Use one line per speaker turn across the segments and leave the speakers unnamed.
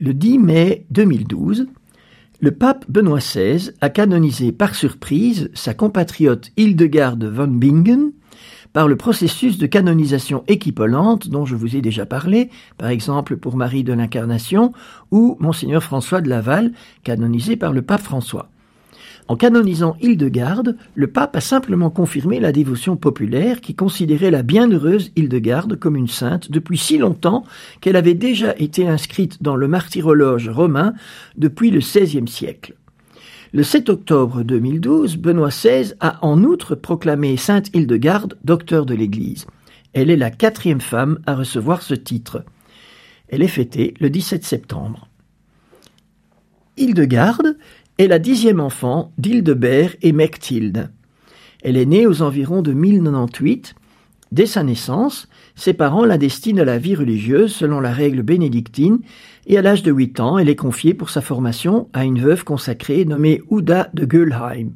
Le 10 mai 2012, le pape Benoît XVI a canonisé par surprise sa compatriote Hildegarde von Bingen par le processus de canonisation équipolante dont je vous ai déjà parlé, par exemple pour Marie de l'Incarnation ou Monseigneur François de Laval, canonisé par le pape François. En canonisant Hildegarde, le pape a simplement confirmé la dévotion populaire qui considérait la bienheureuse Hildegarde comme une sainte depuis si longtemps qu'elle avait déjà été inscrite dans le martyrologe romain depuis le XVIe siècle. Le 7 octobre 2012, Benoît XVI a en outre proclamé Sainte Hildegarde docteur de l'Église. Elle est la quatrième femme à recevoir ce titre. Elle est fêtée le 17 septembre. Hildegarde est la dixième enfant d'Hildebert et Mechtilde. Elle est née aux environs de 1098. Dès sa naissance, ses parents la destinent à la vie religieuse selon la règle bénédictine et à l'âge de huit ans, elle est confiée pour sa formation à une veuve consacrée nommée Ouda de Gülheim.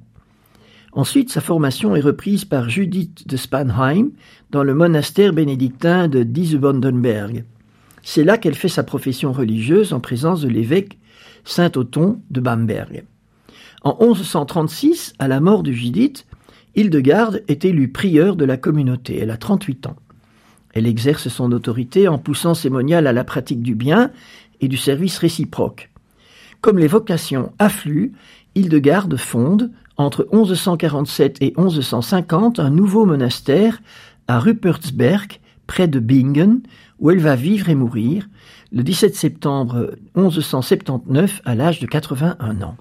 Ensuite, sa formation est reprise par Judith de Spanheim dans le monastère bénédictin de Diesebondenberg. C'est là qu'elle fait sa profession religieuse en présence de l'évêque Saint Othon de Bamberg. En 1136, à la mort de Judith, Hildegarde est élue prieure de la communauté. Elle a 38 ans. Elle exerce son autorité en poussant ses moniales à la pratique du bien et du service réciproque. Comme les vocations affluent, Hildegarde fonde, entre 1147 et 1150, un nouveau monastère à Rupertsberg, près de Bingen, où elle va vivre et mourir, le 17 septembre 1179, à l'âge de 81 ans.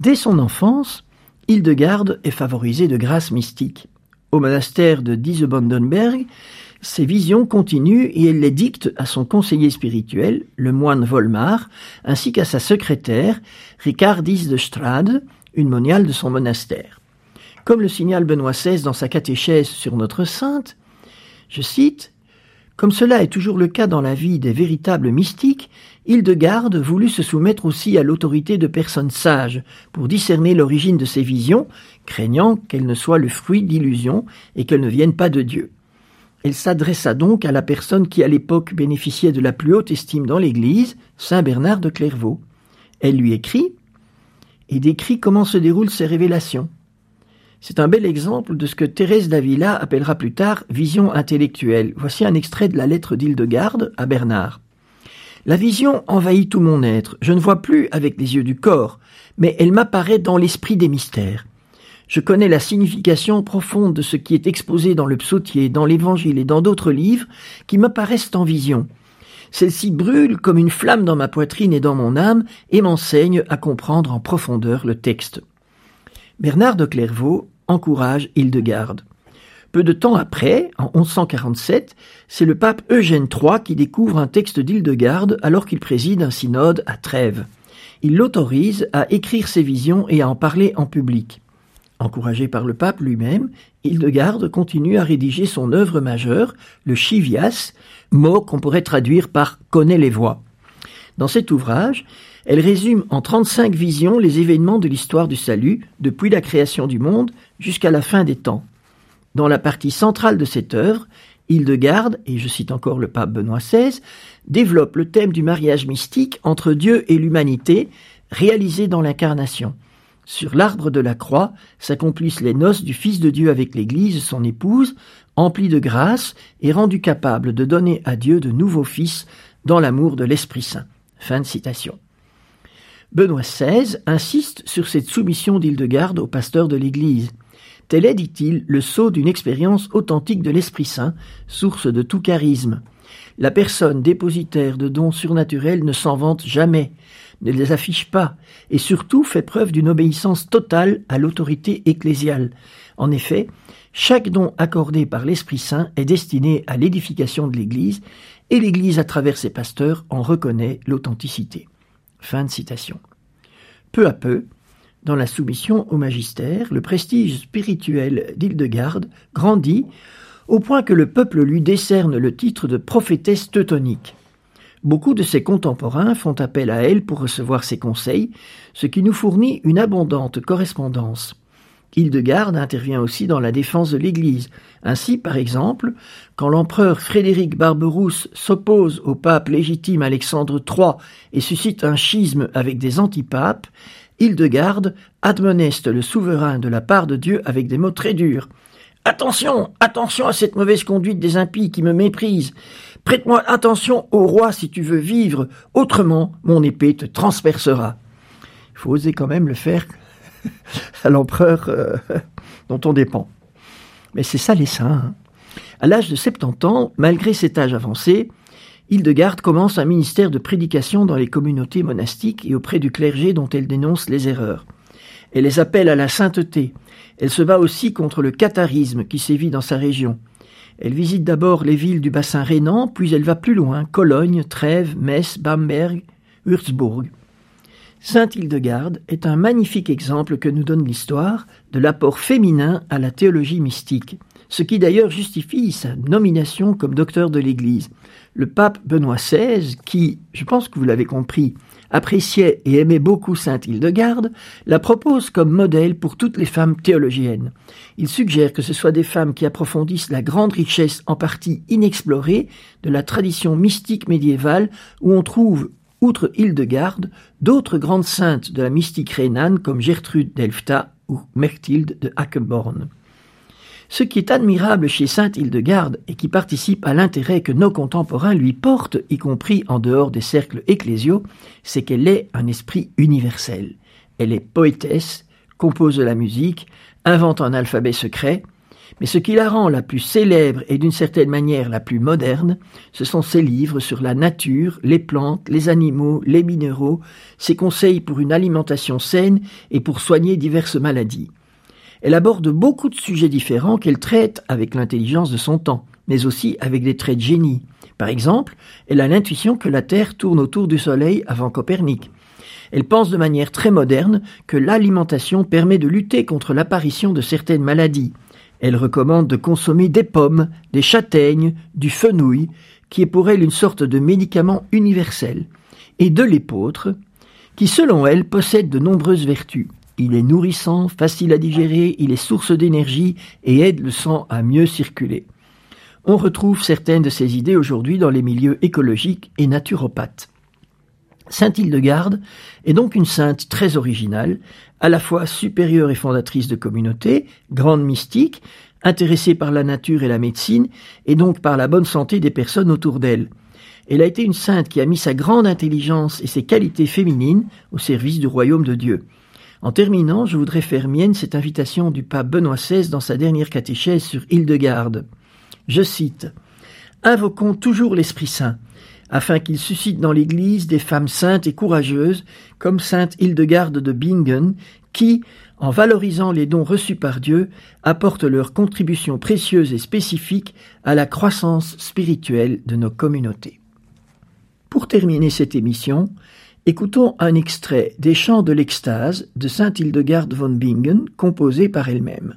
Dès son enfance, Hildegarde est favorisée de grâces mystiques. Au monastère de Diesebondenberg, ses visions continuent et elle les dicte à son conseiller spirituel, le moine Volmar, ainsi qu'à sa secrétaire, Ricardis de Strade, une moniale de son monastère. Comme le signale Benoît XVI dans sa catéchèse sur notre sainte, je cite, comme cela est toujours le cas dans la vie des véritables mystiques, Hildegarde voulut se soumettre aussi à l'autorité de personnes sages pour discerner l'origine de ses visions, craignant qu'elles ne soient le fruit d'illusions et qu'elles ne viennent pas de Dieu. Elle s'adressa donc à la personne qui à l'époque bénéficiait de la plus haute estime dans l'Église, Saint Bernard de Clairvaux. Elle lui écrit et décrit comment se déroulent ses révélations. C'est un bel exemple de ce que Thérèse d'Avila appellera plus tard vision intellectuelle. Voici un extrait de la lettre d'Hildegarde à Bernard. La vision envahit tout mon être. Je ne vois plus avec les yeux du corps, mais elle m'apparaît dans l'esprit des mystères. Je connais la signification profonde de ce qui est exposé dans le psautier, dans l'évangile et dans d'autres livres qui m'apparaissent en vision. Celle-ci brûle comme une flamme dans ma poitrine et dans mon âme et m'enseigne à comprendre en profondeur le texte. Bernard de Clairvaux encourage Hildegarde. Peu de temps après, en 1147, c'est le pape Eugène III qui découvre un texte d'Hildegarde alors qu'il préside un synode à Trèves. Il l'autorise à écrire ses visions et à en parler en public. Encouragé par le pape lui-même, Hildegarde continue à rédiger son œuvre majeure, le Chivias, mot qu'on pourrait traduire par connaît les voix. Dans cet ouvrage, elle résume en 35 visions les événements de l'histoire du salut, depuis la création du monde jusqu'à la fin des temps. Dans la partie centrale de cette œuvre, Hildegarde, et je cite encore le pape Benoît XVI, développe le thème du mariage mystique entre Dieu et l'humanité, réalisé dans l'incarnation. Sur l'arbre de la croix s'accomplissent les noces du Fils de Dieu avec l'Église, son épouse, emplie de grâce et rendue capable de donner à Dieu de nouveaux fils dans l'amour de l'Esprit Saint. Fin de citation. Benoît XVI insiste sur cette soumission d'Hildegarde au pasteur de l'Église. Tel est, dit-il, le sceau d'une expérience authentique de l'Esprit Saint, source de tout charisme. La personne dépositaire de dons surnaturels ne s'en vante jamais, ne les affiche pas, et surtout fait preuve d'une obéissance totale à l'autorité ecclésiale. En effet, chaque don accordé par l'Esprit Saint est destiné à l'édification de l'Église, et l'Église, à travers ses pasteurs, en reconnaît l'authenticité. Fin de citation. Peu à peu, dans la soumission au magistère, le prestige spirituel d'Hildegarde grandit au point que le peuple lui décerne le titre de prophétesse teutonique. Beaucoup de ses contemporains font appel à elle pour recevoir ses conseils, ce qui nous fournit une abondante correspondance. Hildegarde intervient aussi dans la défense de l'Église. Ainsi, par exemple, quand l'empereur Frédéric Barberousse s'oppose au pape légitime Alexandre III et suscite un schisme avec des antipapes, Hildegarde admoneste le souverain de la part de Dieu avec des mots très durs. Attention, attention à cette mauvaise conduite des impies qui me méprisent. Prête-moi attention au roi si tu veux vivre, autrement mon épée te transpercera. Il faut oser quand même le faire à l'empereur euh, dont on dépend. Mais c'est ça les saints. Hein. À l'âge de 70 ans, malgré cet âge avancé, Hildegarde commence un ministère de prédication dans les communautés monastiques et auprès du clergé dont elle dénonce les erreurs. Elle les appelle à la sainteté. Elle se bat aussi contre le catharisme qui sévit dans sa région. Elle visite d'abord les villes du bassin rhénan, puis elle va plus loin, Cologne, Trèves, Metz, Bamberg, Würzburg. Sainte Hildegarde est un magnifique exemple que nous donne l'histoire de l'apport féminin à la théologie mystique, ce qui d'ailleurs justifie sa nomination comme docteur de l'Église. Le pape Benoît XVI, qui, je pense que vous l'avez compris, appréciait et aimait beaucoup Sainte Hildegarde, la propose comme modèle pour toutes les femmes théologiennes. Il suggère que ce soit des femmes qui approfondissent la grande richesse en partie inexplorée de la tradition mystique médiévale où on trouve outre Hildegarde, d'autres grandes saintes de la mystique rhénane comme Gertrude d'Elfta ou Mechtilde de Hackeborn. Ce qui est admirable chez sainte Hildegarde et qui participe à l'intérêt que nos contemporains lui portent, y compris en dehors des cercles ecclésiaux, c'est qu'elle est un esprit universel. Elle est poétesse, compose de la musique, invente un alphabet secret, mais ce qui la rend la plus célèbre et d'une certaine manière la plus moderne, ce sont ses livres sur la nature, les plantes, les animaux, les minéraux, ses conseils pour une alimentation saine et pour soigner diverses maladies. Elle aborde beaucoup de sujets différents qu'elle traite avec l'intelligence de son temps, mais aussi avec des traits de génie. Par exemple, elle a l'intuition que la Terre tourne autour du Soleil avant Copernic. Elle pense de manière très moderne que l'alimentation permet de lutter contre l'apparition de certaines maladies. Elle recommande de consommer des pommes, des châtaignes, du fenouil, qui est pour elle une sorte de médicament universel, et de l'épeautre, qui selon elle possède de nombreuses vertus. Il est nourrissant, facile à digérer, il est source d'énergie et aide le sang à mieux circuler. On retrouve certaines de ces idées aujourd'hui dans les milieux écologiques et naturopathes. Sainte Hildegarde est donc une sainte très originale, à la fois supérieure et fondatrice de communauté, grande mystique, intéressée par la nature et la médecine, et donc par la bonne santé des personnes autour d'elle. Elle a été une sainte qui a mis sa grande intelligence et ses qualités féminines au service du royaume de Dieu. En terminant, je voudrais faire mienne cette invitation du pape Benoît XVI dans sa dernière catéchèse sur Hildegarde. Je cite Invoquons toujours l'Esprit Saint, afin qu'il suscite dans l'Église des femmes saintes et courageuses, comme sainte Hildegarde de Bingen, qui, en valorisant les dons reçus par Dieu, apportent leur contribution précieuse et spécifique à la croissance spirituelle de nos communautés. Pour terminer cette émission, écoutons un extrait des Chants de l'Extase de sainte Hildegarde von Bingen, composé par elle-même.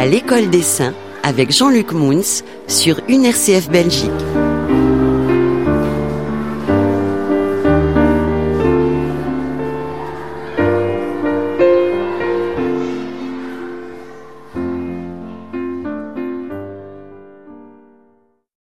À l'école des saints avec Jean-Luc Mouns sur UNRCF Belgique.